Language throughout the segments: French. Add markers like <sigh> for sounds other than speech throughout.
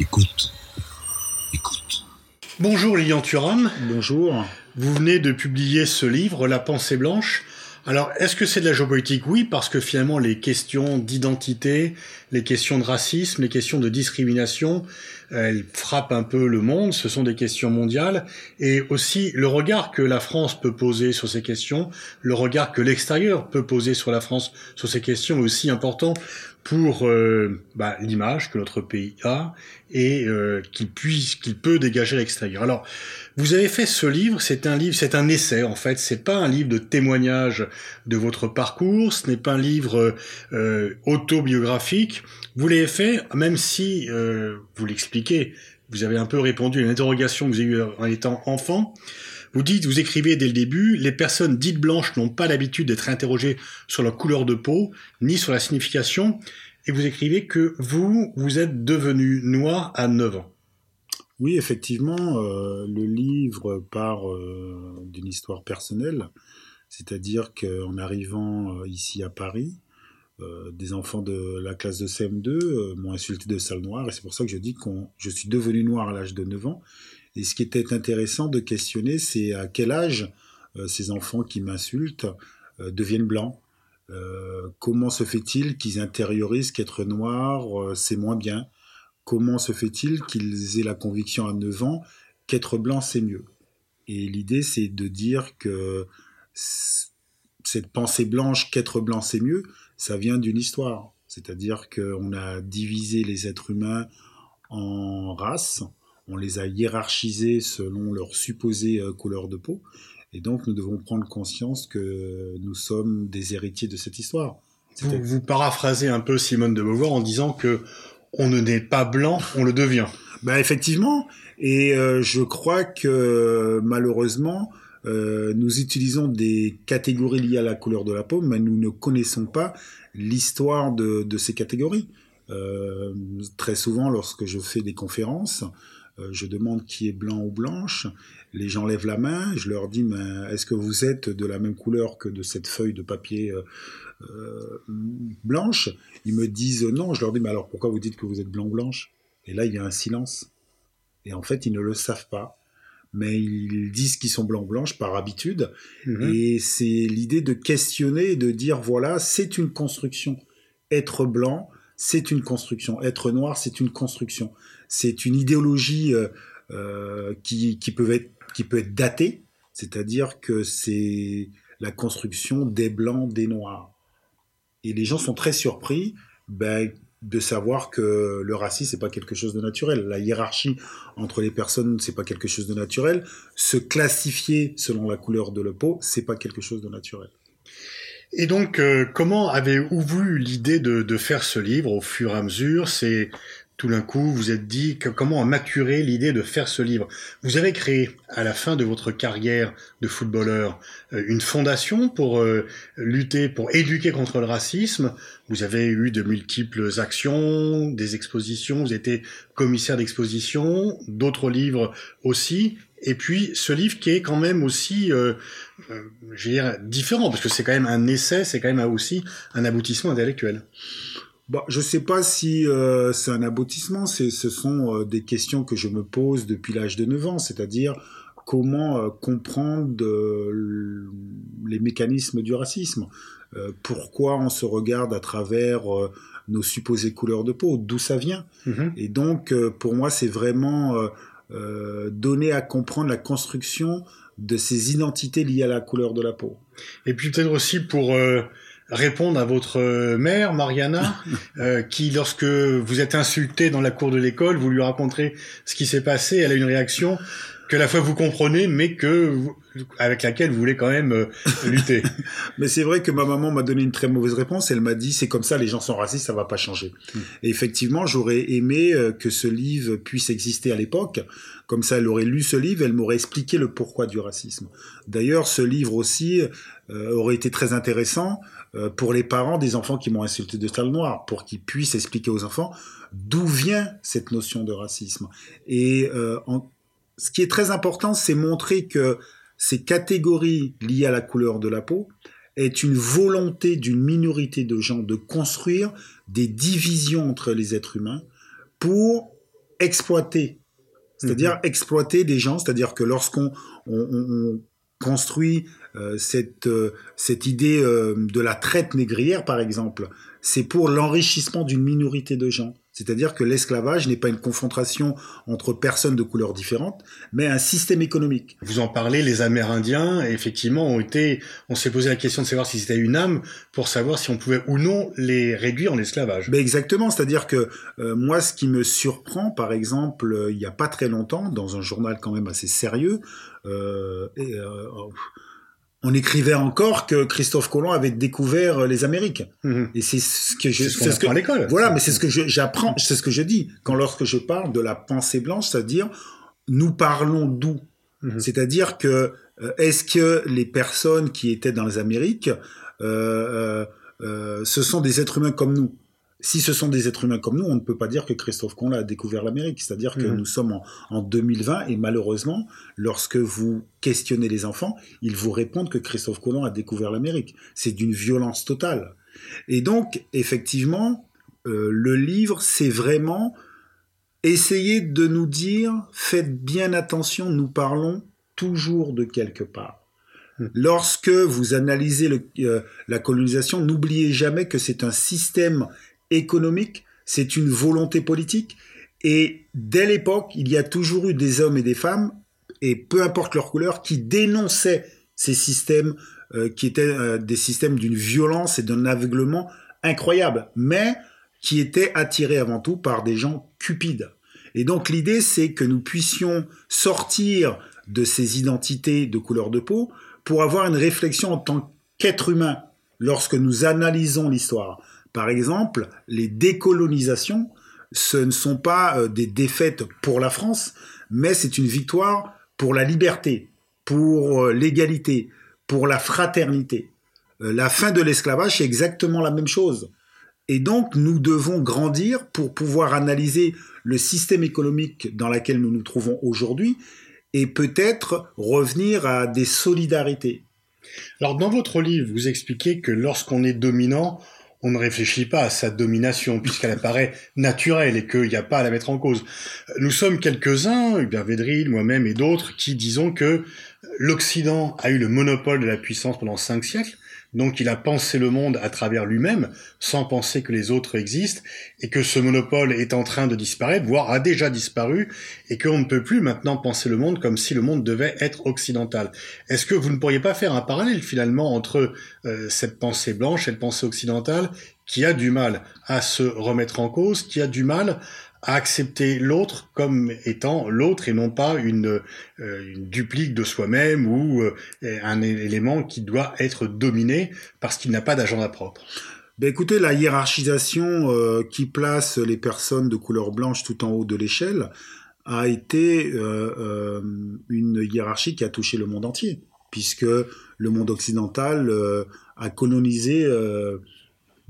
Écoute. Écoute. Bonjour Lilian Thuram. Bonjour. Vous venez de publier ce livre, La pensée blanche. Alors, est-ce que c'est de la géopolitique? Oui, parce que finalement, les questions d'identité, les questions de racisme, les questions de discrimination, elles frappent un peu le monde, ce sont des questions mondiales, et aussi le regard que la France peut poser sur ces questions, le regard que l'extérieur peut poser sur la France sur ces questions est aussi important pour euh, bah, l'image que notre pays a et euh, qu'il puisse, qu'il peut dégager à l'extérieur. Alors, vous avez fait ce livre, c'est un livre, c'est un essai en fait, c'est pas un livre de témoignage de votre parcours, ce n'est pas un livre euh, autobiographique. Vous l'avez fait, même si euh, vous l'expliquez, vous avez un peu répondu à une interrogation que vous avez eue en étant enfant. Vous dites, vous écrivez dès le début, les personnes dites blanches n'ont pas l'habitude d'être interrogées sur leur couleur de peau, ni sur la signification, et vous écrivez que vous, vous êtes devenu noir à 9 ans. Oui, effectivement, euh, le livre part euh, d'une histoire personnelle, c'est-à-dire qu'en arrivant euh, ici à Paris, des enfants de la classe de CM2 euh, m'ont insulté de sale noir, et c'est pour ça que je dis que je suis devenu noir à l'âge de 9 ans. Et ce qui était intéressant de questionner, c'est à quel âge euh, ces enfants qui m'insultent deviennent blancs. comment se fait-il qu'ils intériorisent qu'être noir, c'est moins bien? Comment se fait-il qu'ils aient la conviction à 9 ans qu'être blanc, c'est mieux? Et l'idée, c'est de dire que cette pensée blanche qu'être blanc, c'est mieux, ça vient d'une histoire. C'est-à-dire qu'on a divisé les êtres humains en races, on les a hiérarchisés selon leur supposée euh, couleur de peau, et donc nous devons prendre conscience que nous sommes des héritiers de cette histoire. Vous, vous, paraphrasez un peu Simone de Beauvoir en disant que on ne naît pas blanc, on le devient. Ben effectivement, et euh, je crois que malheureusement, euh, nous utilisons des catégories liées à la couleur de la peau, mais nous ne connaissons pas l'histoire de, de, ces catégories. Euh, très souvent, lorsque je fais des conférences, je demande qui est blanc ou blanche. Les gens lèvent la main, je leur dis est-ce que vous êtes de la même couleur que de cette feuille de papier euh, euh, blanche? Ils me disent non. Je leur dis mais alors pourquoi vous dites que vous êtes blanc ou blanche? Et là, il y a un silence. Et en fait, ils ne le savent pas mais ils disent qu'ils sont blancs blanches par habitude. Mmh. Et c'est l'idée de questionner et de dire voilà, c'est une construction. Être blanc, c'est une construction. Être noir, c'est une construction. C'est une idéologie euh, euh, qui, peut être, datée, c'est-à-dire que c'est la construction des blancs, des noirs. Et les gens sont très surpris ben, de savoir que le racisme c'est pas quelque chose de naturel. La hiérarchie entre les personnes c'est pas quelque chose de naturel. Se classifier selon la couleur de la peau c'est pas quelque chose de naturel. Et donc, euh, comment avez-vous eu l'idée de, de, faire ce livre au fur et à mesure? C'est tout d'un coup, vous êtes dit que, comment a maturé l'idée de faire ce livre? Vous avez créé, à la fin de votre carrière de footballeur, euh, une fondation pour euh, lutter, pour éduquer contre le racisme. Vous avez eu de multiples actions, des expositions, vous étiez commissaire d'exposition, d'autres livres aussi. Et puis ce livre qui est quand même aussi, euh, euh, je veux dire, différent, parce que c'est quand même un essai, c'est quand même aussi un aboutissement intellectuel. Bon, je ne sais pas si euh, c'est un aboutissement, ce sont euh, des questions que je me pose depuis l'âge de 9 ans, c'est-à-dire comment euh, comprendre euh, les mécanismes du racisme, euh, pourquoi on se regarde à travers nos supposées couleurs de peau, d'où ça vient. Mm -hmm. Et donc, pour moi, c'est vraiment donner à comprendre la construction de ces identités liées à la couleur de la peau. Et puis peut-être aussi pour répondre à votre mère, Mariana, <laughs> euh, qui, lorsque vous êtes insulté dans la cour de l'école, vous lui raconterez ce qui s'est passé, elle a une réaction que la fois vous comprenez, mais que vous, avec laquelle vous voulez quand même euh, <laughs> lutter. mais c'est vrai que ma maman m'a donné une très mauvaise réponse. Elle m'a dit c'est comme ça, les gens sont racistes, ça va pas changer. Mm. Et effectivement, j'aurais aimé euh, que ce livre puisse exister à l'époque. Comme ça, elle aurait lu ce livre, elle m'aurait expliqué le pourquoi du racisme. D'ailleurs, ce livre aussi euh, aurait été très intéressant euh, pour les parents des enfants qui m'ont insulté de sale noir, pour qu'ils puissent expliquer aux enfants d'où vient cette notion de racisme. Et en, ce qui est très important, c'est montrer que ces catégories liées à la couleur de la peau est une volonté d'une minorité de gens de construire des divisions entre les êtres humains pour exploiter. C'est-à-dire Mhm. exploiter des gens, c'est-à-dire que lorsqu'on on, on- on construit euh, cette, euh, cette idée euh, de la traite négrière, par exemple, c'est pour l'enrichissement d'une minorité de gens. C'est-à-dire que l'esclavage n'est pas une confrontation entre personnes de couleurs différentes, mais un système économique. Vous en parlez, les Amérindiens, effectivement, ont été, on s'est posé la question de savoir si c'était une âme pour savoir si on pouvait ou non les réduire en esclavage. Ben exactement, c'est-à-dire que euh, moi, ce qui me surprend, par exemple, euh, il n'y a pas très longtemps, dans un journal quand même assez sérieux, euh, et, euh, on écrivait encore que Christophe Colomb avait découvert euh, les Amériques. Mhm. Et c'est ce que je, C'est ce qu'on c'est ce que- apprend à l'école. voilà, mais c'est ce que je- j'apprends, c'est ce que je dis quand lorsque je parle de la pensée blanche, c'est-à-dire nous parlons d'où? Mhm. C'est-à-dire que euh, est-ce que les personnes qui étaient dans les Amériques, euh, ce sont des êtres humains comme nous? Si ce sont des êtres humains comme nous, on ne peut pas dire que Christophe Colomb a découvert l'Amérique. C'est-à-dire que Mhm. nous sommes en, en 2020 et malheureusement, lorsque vous questionnez les enfants, ils vous répondent que Christophe Colomb a découvert l'Amérique. C'est d'une violence totale. Et donc, effectivement, euh, le livre, c'est vraiment essayer de nous dire, faites bien attention, nous parlons toujours de quelque part. Hmm. Lorsque vous analysez le- euh, la colonisation, n'oubliez jamais que c'est un système économique, c'est une volonté politique, et dès l'époque, il y a toujours eu des hommes et des femmes, et peu importe leur couleur, qui dénonçaient ces systèmes euh, qui étaient euh, des systèmes d'une violence et d'un aveuglement incroyable, mais qui étaient attirés avant tout par des gens cupides. Et donc l'idée, c'est que nous puissions sortir de ces identités de couleur de peau pour avoir une réflexion en tant qu'être humain lorsque nous analysons l'histoire. Par exemple, les décolonisations, ce ne sont pas euh, des défaites pour la France, mais c'est une victoire pour la liberté, pour euh, l'égalité, pour la fraternité. Euh, La fin de l'esclavage, c'est exactement la même chose. Et donc, nous devons grandir pour pouvoir analyser le système économique dans lequel nous nous trouvons aujourd'hui et peut-être revenir à des solidarités. Alors, dans votre livre, vous expliquez que lorsqu'on est dominant, on ne réfléchit pas à sa domination puisqu'elle apparaît naturelle et qu'il n'y a pas à la mettre en cause. Nous sommes quelques-uns, Hubert Védril, moi-même et d'autres, qui disons que l'Occident a eu le monopole de la puissance pendant cinq siècles, donc il a pensé le monde à travers lui-même, sans penser que les autres existent, et que ce monopole est en train de disparaître, voire a déjà disparu, et qu'on ne peut plus maintenant penser le monde comme si le monde devait être occidental. Est-ce que vous ne pourriez pas faire un parallèle finalement entre euh, cette pensée blanche et cette pensée occidentale qui a du mal à se remettre en cause, qui a du mal à accepter l'autre comme étant l'autre et non pas une, euh, une duplique de soi-même ou euh, un élément qui doit être dominé parce qu'il n'a pas d'agenda propre. Ben écoutez, la hiérarchisation euh, qui place les personnes de couleur blanche tout en haut de l'échelle a été une hiérarchie qui a touché le monde entier, puisque le monde occidental a colonisé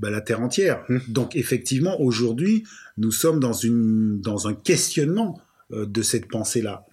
ben, la terre entière. Mmh. Donc effectivement, aujourd'hui, nous sommes dans, une, dans un questionnement euh, de cette pensée-là.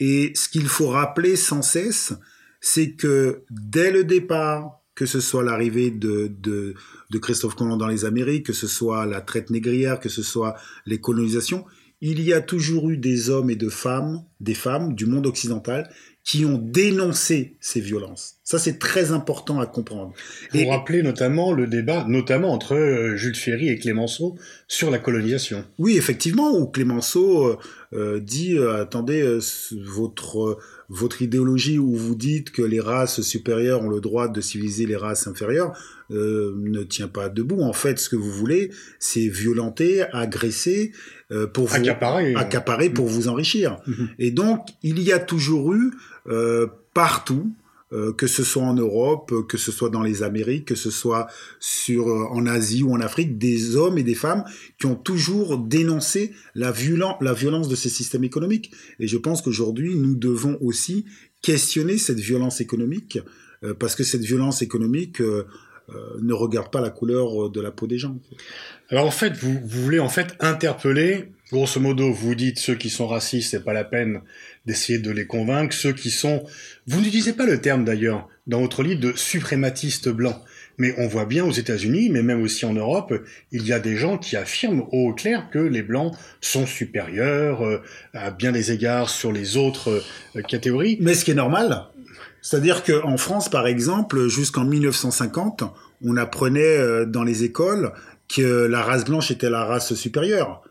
Et ce qu'il faut rappeler sans cesse, c'est que dès le départ, que ce soit l'arrivée de, de, de Christophe Colomb dans les Amériques, que ce soit la traite négrière, que ce soit les colonisations, il y a toujours eu des hommes et de femmes, des femmes du monde occidental qui ont dénoncé ces violences. Ça, c'est très important à comprendre. Vous Et- rappelez notamment le débat, notamment entre euh, Jules Ferry et Clémenceau sur la colonisation. Oui, effectivement, où Clémenceau euh, euh, dit euh, attendez, votre votre idéologie où vous dites que les races supérieures ont le droit de civiliser les races inférieures ne tient pas debout. En fait, ce que vous voulez, c'est violenter, agresser euh, pour vous Accaparé. accaparer pour vous enrichir. Mhm. Et donc, il y a toujours eu euh, partout, euh, que ce soit en Europe, euh, que ce soit dans les Amériques, que ce soit sur, euh, en Asie ou en Afrique, des hommes et des femmes qui ont toujours dénoncé la, violen- la violence de ces systèmes économiques. Et je pense qu'aujourd'hui, nous devons aussi questionner cette violence économique, euh, parce que cette violence économique euh, euh, ne regarde pas la couleur euh, de la peau des gens. Alors en fait, vous, vous voulez en fait interpeller, grosso modo, vous dites ceux qui sont racistes, c'est pas la peine d'essayer de les convaincre, ceux qui sont, vous n'utilisez pas le terme d'ailleurs dans votre livre de suprématistes blancs, Mais on voit bien aux États-Unis, mais même aussi en Europe, il y a des gens qui affirment au clair que les Blancs sont supérieurs euh, à bien des égards sur les autres euh, catégories. Mais ce qui est normal, c'est-à-dire qu'en France, par exemple, jusqu'en 1950, on apprenait euh, dans les écoles que la race blanche était la race supérieure.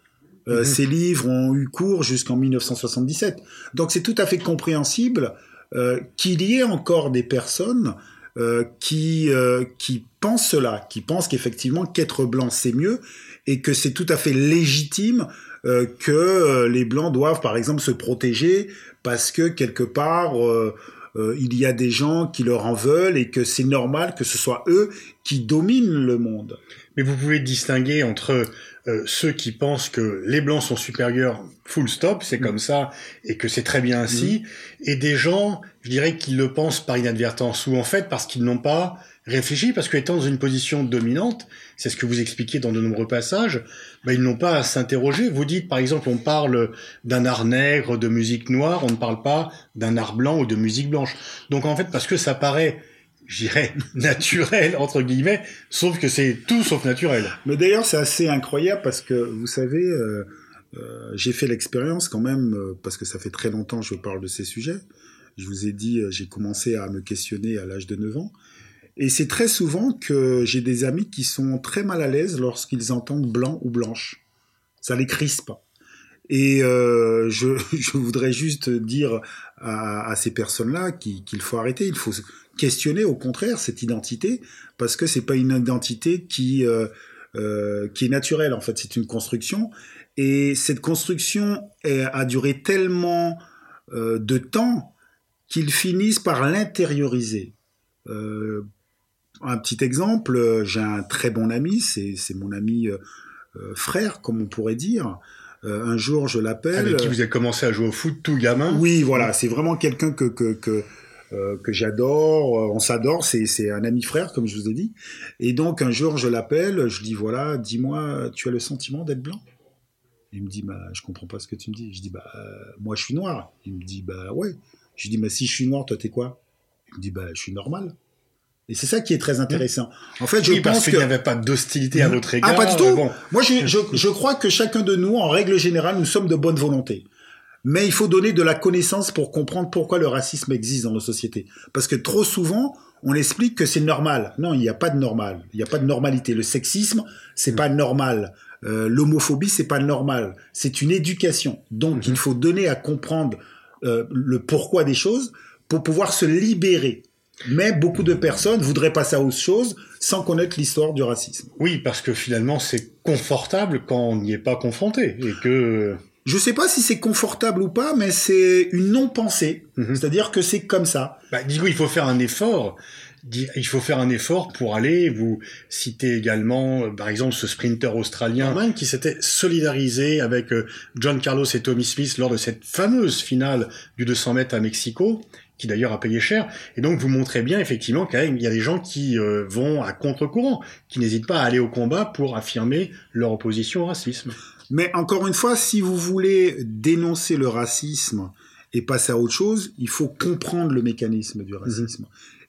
Euh, Mhm. Ces livres ont eu cours jusqu'en 1977. Donc c'est tout à fait compréhensible euh, qu'il y ait encore des personnes euh, qui, qui pensent cela, qui pensent qu'effectivement qu'être blanc c'est mieux et que c'est tout à fait légitime que les blancs doivent par exemple se protéger parce que quelque part euh, il y a des gens qui leur en veulent et que c'est normal que ce soit eux qui dominent le monde. Mais vous pouvez distinguer entre euh, ceux qui pensent que les blancs sont supérieurs, full stop, c'est Mm. comme ça, et que c'est très bien ainsi, et des gens, je dirais, qui le pensent par inadvertance, ou en fait parce qu'ils n'ont pas réfléchi, parce qu'étant dans une position dominante, c'est ce que vous expliquez dans de nombreux passages, ben, ils n'ont pas à s'interroger. Vous dites, par exemple, on parle d'un art nègre, de musique noire, on ne parle pas d'un art blanc ou de musique blanche. Donc en fait, parce que ça paraît, je dirais, <laughs> naturel, entre guillemets, sauf que c'est tout sauf naturel. Mais d'ailleurs, c'est assez incroyable parce que, vous savez, euh, euh, j'ai fait l'expérience quand même, euh, parce que ça fait très longtemps que je parle de ces sujets. Je vous ai dit, j'ai commencé à me questionner à l'âge de 9 ans. Et c'est très souvent que j'ai des amis qui sont très mal à l'aise lorsqu'ils entendent blanc ou blanche. Ça les crispe. Et euh, je, <laughs> voudrais juste dire à, ces personnes-là qu'il faut arrêter. Il faut questionner au contraire cette identité parce que c'est pas une identité qui euh, euh, qui est naturelle en fait. C'est une construction et cette construction a duré tellement de temps qu'ils finissent par l'intérioriser. Un petit exemple, euh, j'ai un très bon ami, c'est mon ami euh, euh, frère, comme on pourrait dire. Un jour, je l'appelle. Avec qui vous avez commencé à jouer au foot tout gamin? Oui, voilà, c'est vraiment quelqu'un que que que, euh, que j'adore. Euh, On s'adore, c'est c'est un ami frère, comme je vous ai dit. Et donc un jour, je l'appelle, je dis voilà, dis-moi, tu as le sentiment d'être blanc? Il me dit bah je comprends pas ce que tu me dis. Je dis bah euh, moi je suis noir. Il me dit bah ouais. Je dis bah si je suis noir, toi t'es quoi? Il me dit bah je suis normal. Et c'est ça qui est très intéressant. En fait, je Oui, pense qu'il n'y avait pas d'hostilité à votre égard. Ah, pas du tout. Bon, moi, je, je, je crois que chacun de nous, en règle générale, nous sommes de bonne volonté. Mais il faut donner de la connaissance pour comprendre pourquoi le racisme existe dans nos sociétés. Parce que trop souvent, on explique que c'est normal. Non, il n'y a pas de normal. Il n'y a pas de normalité. Le sexisme, c'est Mm. pas normal. Euh, L'homophobie, c'est pas normal. C'est une éducation. Donc, il faut donner à comprendre euh, le pourquoi des choses pour pouvoir se libérer. Mais beaucoup de personnes voudraient passer à autre chose sans connaître l'histoire du racisme. oui, parce que finalement, c'est confortable quand on n'y est pas confronté. Et que... Je sais pas si c'est confortable ou pas, mais c'est une non-pensée. Mhm. C'est-à-dire que c'est comme ça. Bah, du coup, il faut faire un effort. Il faut faire un effort pour aller. Vous citez également, euh, par exemple, ce sprinter australien Norman, qui s'était solidarisé avec euh, John Carlos et Tommy Smith lors de cette fameuse finale du 200 mètres à Mexico, qui d'ailleurs a payé cher. Et donc, vous montrez bien effectivement qu'il y a des gens qui euh, vont à contre-courant, qui n'hésitent pas à aller au combat pour affirmer leur opposition au racisme. Mais encore une fois, si vous voulez dénoncer le racisme et passer à autre chose, il faut comprendre le mécanisme du racisme.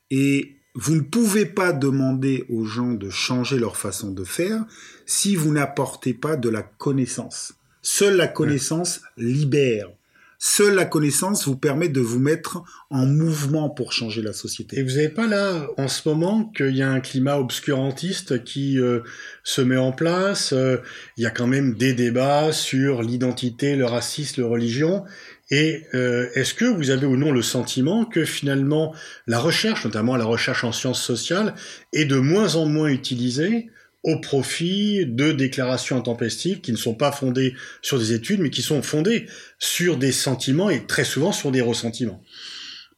Et vous ne pouvez pas demander aux gens de changer leur façon de faire si vous n'apportez pas de la connaissance. Seule la connaissance libère. Seule la connaissance vous permet de vous mettre en mouvement pour changer la société. Et vous n'avez pas là, en ce moment, qu'il y a un climat obscurantiste qui euh, se met en place euh, Il y a quand même des débats sur l'identité, le racisme, la religion. Et euh, est-ce que vous avez ou non le sentiment que finalement la recherche, notamment la recherche en sciences sociales, est de moins en moins utilisée au profit de déclarations intempestives qui ne sont pas fondées sur des études, mais qui sont fondées sur des sentiments et très souvent sur des ressentiments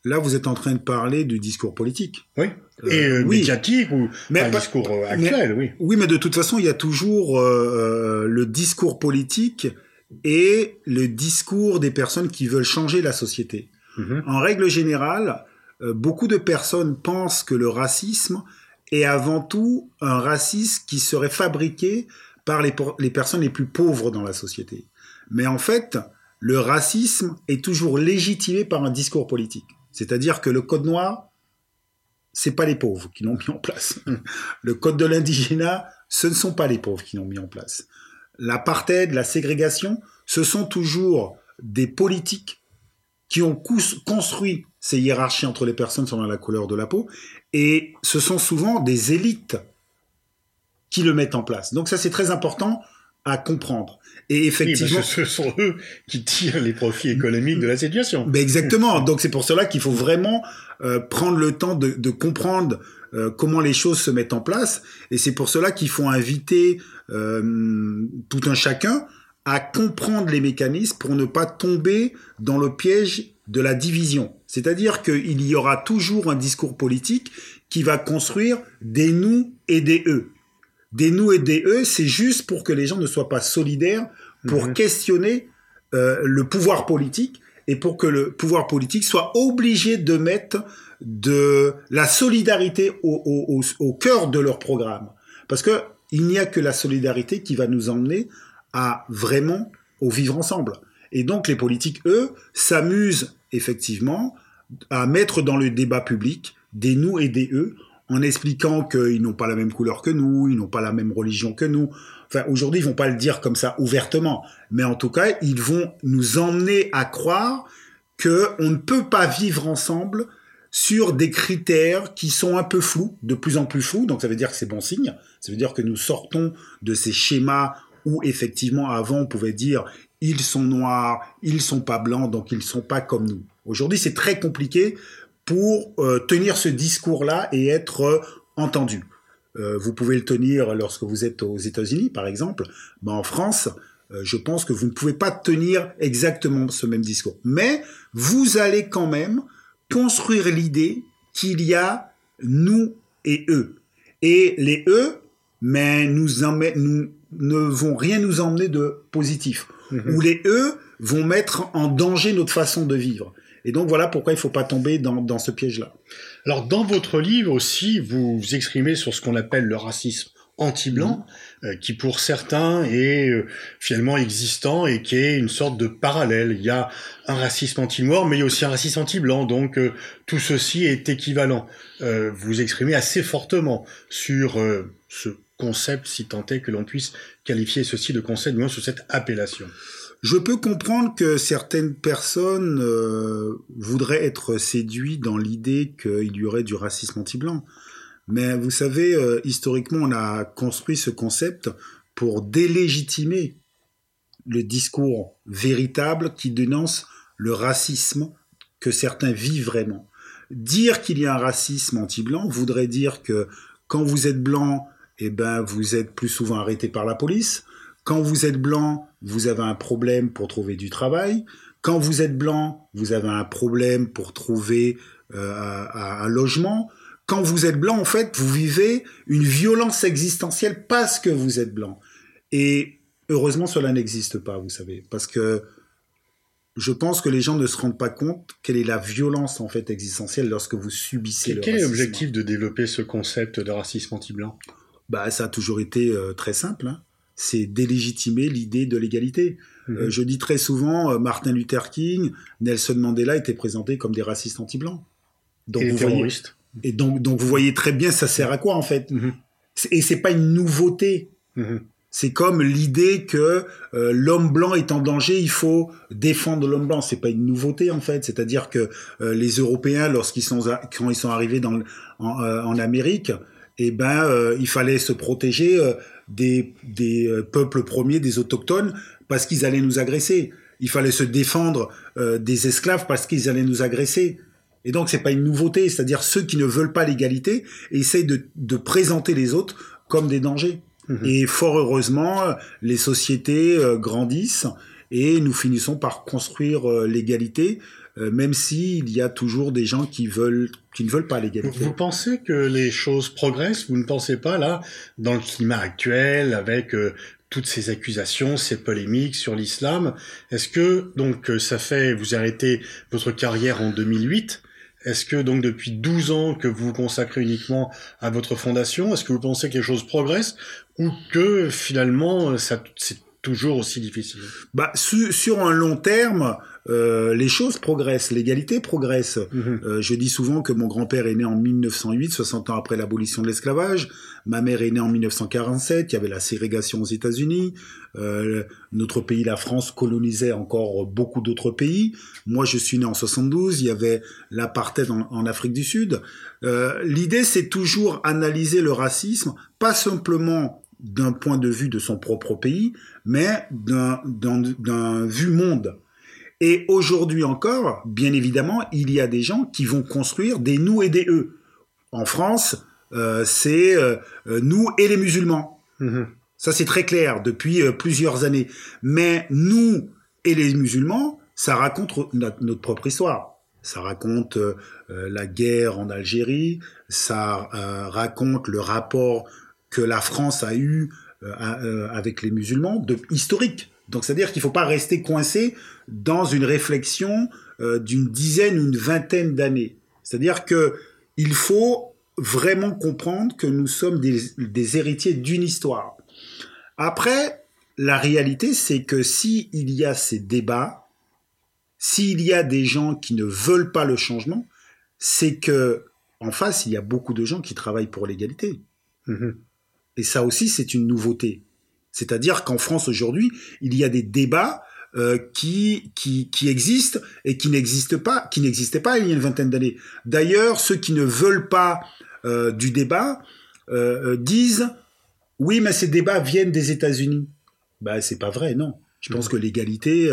Là, vous êtes en train de parler du discours politique. Oui. Et Euh, euh, oui. médiatique ou Mais pas- discours euh, actuel, oui. Oui, mais de toute façon, il y a toujours euh, le discours politique et le discours des personnes qui veulent changer la société. Mhm. En règle générale, euh, beaucoup de personnes pensent que le racisme est avant tout un racisme qui serait fabriqué par les personnes les plus pauvres dans la société. Mais en fait, le racisme est toujours légitimé par un discours politique. C'est-à-dire que le code noir, c'est pas les pauvres qui l'ont mis en place. <laughs> Le code de l'indigénat, ce ne sont pas les pauvres qui l'ont mis en place. L'apartheid, la ségrégation, ce sont toujours des politiques qui ont construit ces hiérarchies entre les personnes selon la couleur de la peau, et ce sont souvent des élites qui le mettent en place. Donc ça, c'est très important à comprendre. Et effectivement, ce sont eux qui tirent les profits économiques de la situation. Ben exactement. Donc c'est pour cela qu'il faut vraiment euh, prendre le temps de, de comprendre euh, comment les choses se mettent en place. Et c'est pour cela qu'il faut inviter euh, tout un chacun à comprendre les mécanismes pour ne pas tomber dans le piège de la division. C'est-à-dire qu'il y aura toujours un discours politique qui va construire des nous et des eux. Des nous et des eux, c'est juste pour que les gens ne soient pas solidaires, pour mhm. questionner euh, le pouvoir politique et pour que le pouvoir politique soit obligé de mettre de la solidarité au, au, au, cœur de leur programme. Parce que il n'y a que la solidarité qui va nous emmener à vraiment au vivre ensemble. Et donc les politiques, eux, s'amusent effectivement à mettre dans le débat public des nous et des eux en expliquant qu'ils n'ont pas la même couleur que nous, ils n'ont pas la même religion que nous. Enfin, aujourd'hui, ils vont pas le dire comme ça ouvertement, mais en tout cas, ils vont nous emmener à croire que on ne peut pas vivre ensemble sur des critères qui sont un peu flous, de plus en plus flous. Donc, ça veut dire que c'est bon signe. Ça veut dire que nous sortons de ces schémas où effectivement avant on pouvait dire ils sont noirs, ils sont pas blancs, donc ils sont pas comme nous. Aujourd'hui, c'est très compliqué pour euh, tenir ce discours-là et être euh, entendu. Euh, vous pouvez le tenir lorsque vous êtes aux États-Unis, par exemple, mais en France, je pense que vous ne pouvez pas tenir exactement ce même discours. Mais vous allez quand même construire l'idée qu'il y a nous et eux. Et les eux, mais nous, nous ne vont rien nous emmener de positif. Mhm. Ou les eux vont mettre en danger notre façon de vivre. Et donc voilà pourquoi il ne faut pas tomber dans, dans ce piège-là. Alors dans votre livre aussi, vous vous exprimez sur ce qu'on appelle le racisme anti-blanc, mhm. euh, qui pour certains est euh, finalement existant et qui est une sorte de parallèle. Il y a un racisme anti-noir, mais il y a aussi un racisme anti-blanc. Donc euh, tout ceci est équivalent. vous exprimez assez fortement sur ce concept, si tant est que l'on puisse qualifier ceci de concept, du moins sous cette appellation. Je peux comprendre que certaines personnes euh, voudraient être séduites dans l'idée qu'il y aurait du racisme anti-blanc. Mais vous savez, euh, historiquement, on a construit ce concept pour délégitimer le discours véritable qui dénonce le racisme que certains vivent vraiment. Dire qu'il y a un racisme anti-blanc voudrait dire que quand vous êtes blanc, eh ben, vous êtes plus souvent arrêté par la police. Quand vous êtes blanc, vous avez un problème pour trouver du travail. Quand vous êtes blanc, vous avez un problème pour trouver euh, un, logement. Quand vous êtes blanc, en fait, vous vivez une violence existentielle parce que vous êtes blanc. Et heureusement, cela n'existe pas, vous savez, parce que je pense que les gens ne se rendent pas compte quelle est la violence en fait existentielle lorsque vous subissez le racisme. Quel est l'objectif de développer ce concept de racisme anti-blanc? Bah, ça a toujours été euh, très simple. Hein. C'est délégitimer l'idée de l'égalité. Mhm. Euh, je dis très souvent, euh, Martin Luther King, Nelson Mandela étaient présentés comme des racistes anti-blancs. Donc et vous terroristes. et donc, donc vous voyez très bien, ça sert à quoi en fait mhm. Et c'est pas une nouveauté. Mhm. C'est comme l'idée que l'homme blanc est en danger, il faut défendre l'homme blanc. C'est pas une nouveauté en fait. C'est-à-dire que les Européens, lorsqu'ils sont quand ils sont arrivés dans, en, en Amérique, eh ben, euh, il fallait se protéger euh, des, des euh, peuples premiers, des autochtones, parce qu'ils allaient nous agresser. Il fallait se défendre des esclaves parce qu'ils allaient nous agresser. Et donc, c'est pas une nouveauté, c'est-à-dire ceux qui ne veulent pas l'égalité essayent de, de, présenter les autres comme des dangers. Mhm. Et fort heureusement, les sociétés grandissent et nous finissons par construire l'égalité euh, même s'il y a toujours des gens qui ne veulent pas l'égalité. Vous pensez que les choses progressent? Vous ne pensez pas là, dans le climat actuel, avec euh, toutes ces accusations, ces polémiques sur l'islam, est-ce que donc euh, ça fait vous arrêtez votre carrière en 2008 est-ce que donc depuis 12 ans que vous vous consacrez uniquement à votre fondation, est-ce que vous pensez que les choses progressent ou que finalement ça, c'est toujours aussi difficile bah, sur un long terme, euh, les choses progressent, l'égalité progresse. Mhm. Euh, je dis souvent que mon grand-père est né en 1908, 60 ans après l'abolition de l'esclavage. Ma mère est née en 1947, il y avait la ségrégation aux États-Unis. Euh, notre pays, la France, colonisait encore beaucoup d'autres pays. Moi, je suis né en 72, il y avait l'apartheid en, en, Afrique du Sud. L'idée, c'est toujours analyser le racisme, pas simplement d'un point de vue de son propre pays, mais d'un vue monde. Et aujourd'hui encore, bien évidemment, il y a des gens qui vont construire des nous et des eux. En France, euh, c'est euh, euh, nous et les musulmans. Mm-hmm. Ça, c'est très clair depuis plusieurs années. Mais nous et les musulmans, ça raconte notre, propre histoire. Ça raconte la guerre en Algérie, ça raconte le rapport que la France a eu avec les musulmans, de, historique. Donc, c'est-à-dire qu'il ne faut pas rester coincé dans une réflexion euh, d'une dizaine ou une vingtaine d'années. C'est-à-dire que il faut vraiment comprendre que nous sommes des, héritiers d'une histoire. Après, la réalité, c'est que s'il y a ces débats, s'il y a des gens qui ne veulent pas le changement, c'est que en face, il y a beaucoup de gens qui travaillent pour l'égalité. Mm-hmm. Et ça aussi, c'est une nouveauté. C'est-à-dire qu'en France aujourd'hui, il y a des débats euh, qui, qui, qui existent et qui n'existent pas, qui n'existaient pas il y a une vingtaine d'années. D'ailleurs, ceux qui ne veulent pas euh, du débat euh, disent oui, mais ces débats viennent des États-Unis. Ben, c'est pas vrai, non. Je pense que l'égalité,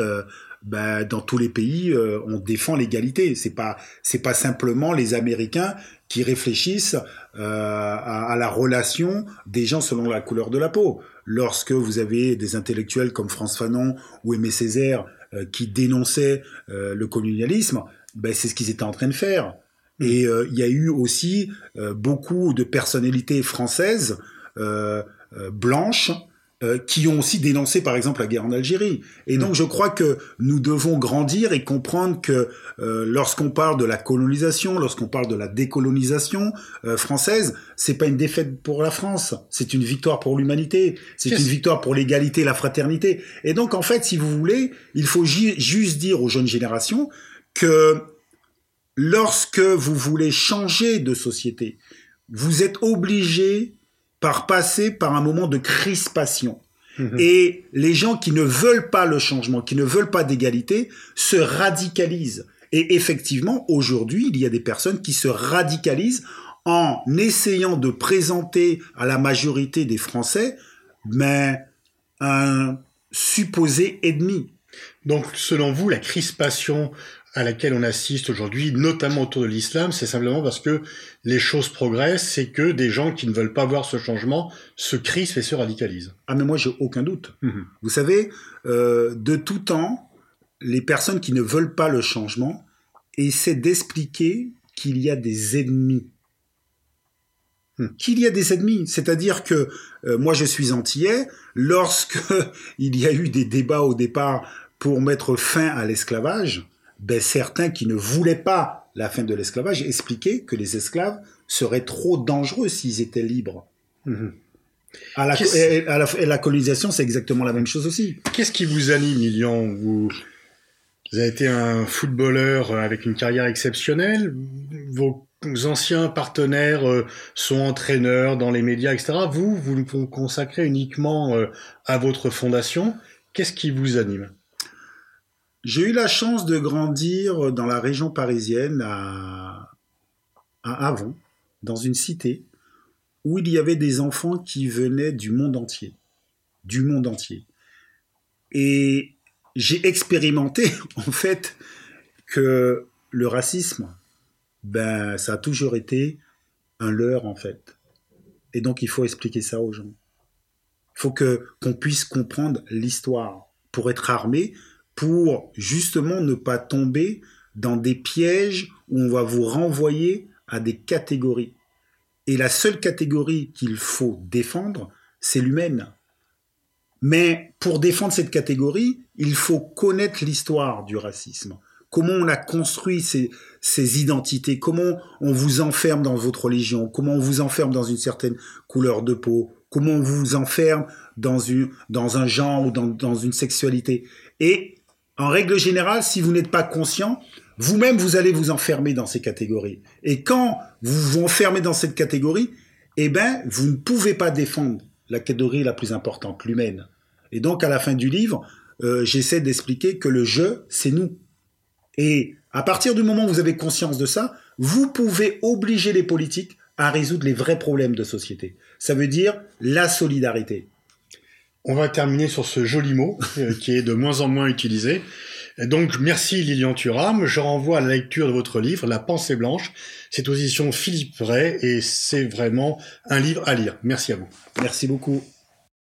ben, dans tous les pays, on défend l'égalité. C'est pas, c'est pas simplement les Américains qui réfléchissent à, à, la relation des gens selon la couleur de la peau lorsque vous avez des intellectuels comme Frantz Fanon ou Aimé Césaire euh, qui dénonçaient euh, le colonialisme, ben, c'est ce qu'ils étaient en train de faire. Mmh. Et euh, il y a eu aussi beaucoup de personnalités françaises blanches euh, qui ont aussi dénoncé par exemple la guerre en Algérie. Et donc mm. je crois que nous devons grandir et comprendre que euh, lorsqu'on parle de la colonisation, lorsqu'on parle de la décolonisation euh, française, c'est pas une défaite pour la France, c'est une victoire pour l'humanité, c'est une victoire pour l'égalité, la fraternité. Et donc en fait, si vous voulez, il faut juste dire aux jeunes générations que lorsque vous voulez changer de société, vous êtes obligé par passer par un moment de crispation. Mhm. Et les gens qui ne veulent pas le changement, qui ne veulent pas d'égalité, se radicalisent. Et effectivement, aujourd'hui, il y a des personnes qui se radicalisent en essayant de présenter à la majorité des Français mais un supposé ennemi. Donc, selon vous, la crispation à laquelle on assiste aujourd'hui, notamment autour de l'islam, c'est simplement parce que les choses progressent, c'est que des gens qui ne veulent pas voir ce changement se crispent et se radicalisent. Ah mais moi j'ai aucun doute. Mhm. Vous savez, euh, de tout temps, les personnes qui ne veulent pas le changement essaient d'expliquer qu'il y a des ennemis. Hmm. Qu'il y a des ennemis, c'est-à-dire que euh, moi je suis antillais. Lorsque <laughs> il y a eu des débats au départ pour mettre fin à l'esclavage, ben, certains qui ne voulaient pas la fin de l'esclavage expliquaient que les esclaves seraient trop dangereux s'ils étaient libres. Mhm. À, la, et, la, colonisation, c'est exactement la même chose aussi. Qu'est-ce qui vous anime, Lilian vous, vous avez été un footballeur avec une carrière exceptionnelle. Vos anciens partenaires euh, sont entraîneurs dans les médias, etc. Vous, vous vous consacrez uniquement euh, à votre fondation. Qu'est-ce qui vous anime? J'ai eu la chance de grandir dans la région parisienne, à, Avon, dans une cité où il y avait des enfants qui venaient du monde entier. Du monde entier. Et j'ai expérimenté, <laughs> en fait, que le racisme, ben, ça a toujours été un leurre, en fait. Et donc, il faut expliquer ça aux gens. Il faut que, qu'on puisse comprendre l'histoire. Pour être armé, pour justement ne pas tomber dans des pièges où on va vous renvoyer à des catégories. Et la seule catégorie qu'il faut défendre, c'est l'humaine. Mais pour défendre cette catégorie, il faut connaître l'histoire du racisme. Comment on a construit ces, identités, comment on vous enferme dans votre religion, comment on vous enferme dans une certaine couleur de peau, comment on vous enferme dans un genre ou dans, dans une sexualité? Et en règle générale, si vous n'êtes pas conscient, vous-même, vous allez vous enfermer dans ces catégories. Et quand vous vous enfermez dans cette catégorie, eh ben, vous ne pouvez pas défendre la catégorie la plus importante, l'humaine. Et donc, à la fin du livre, euh, j'essaie d'expliquer que le jeu, c'est nous. Et à partir du moment où vous avez conscience de ça, vous pouvez obliger les politiques à résoudre les vrais problèmes de société. Ça veut dire la solidarité. On va terminer sur ce joli mot euh, <laughs> qui est de moins en moins utilisé. donc merci Lilian Thuram. Je renvoie à la lecture de votre livre La pensée blanche. C'est aux éditions Philippe Ray et c'est vraiment un livre à lire. Merci à vous. Merci beaucoup.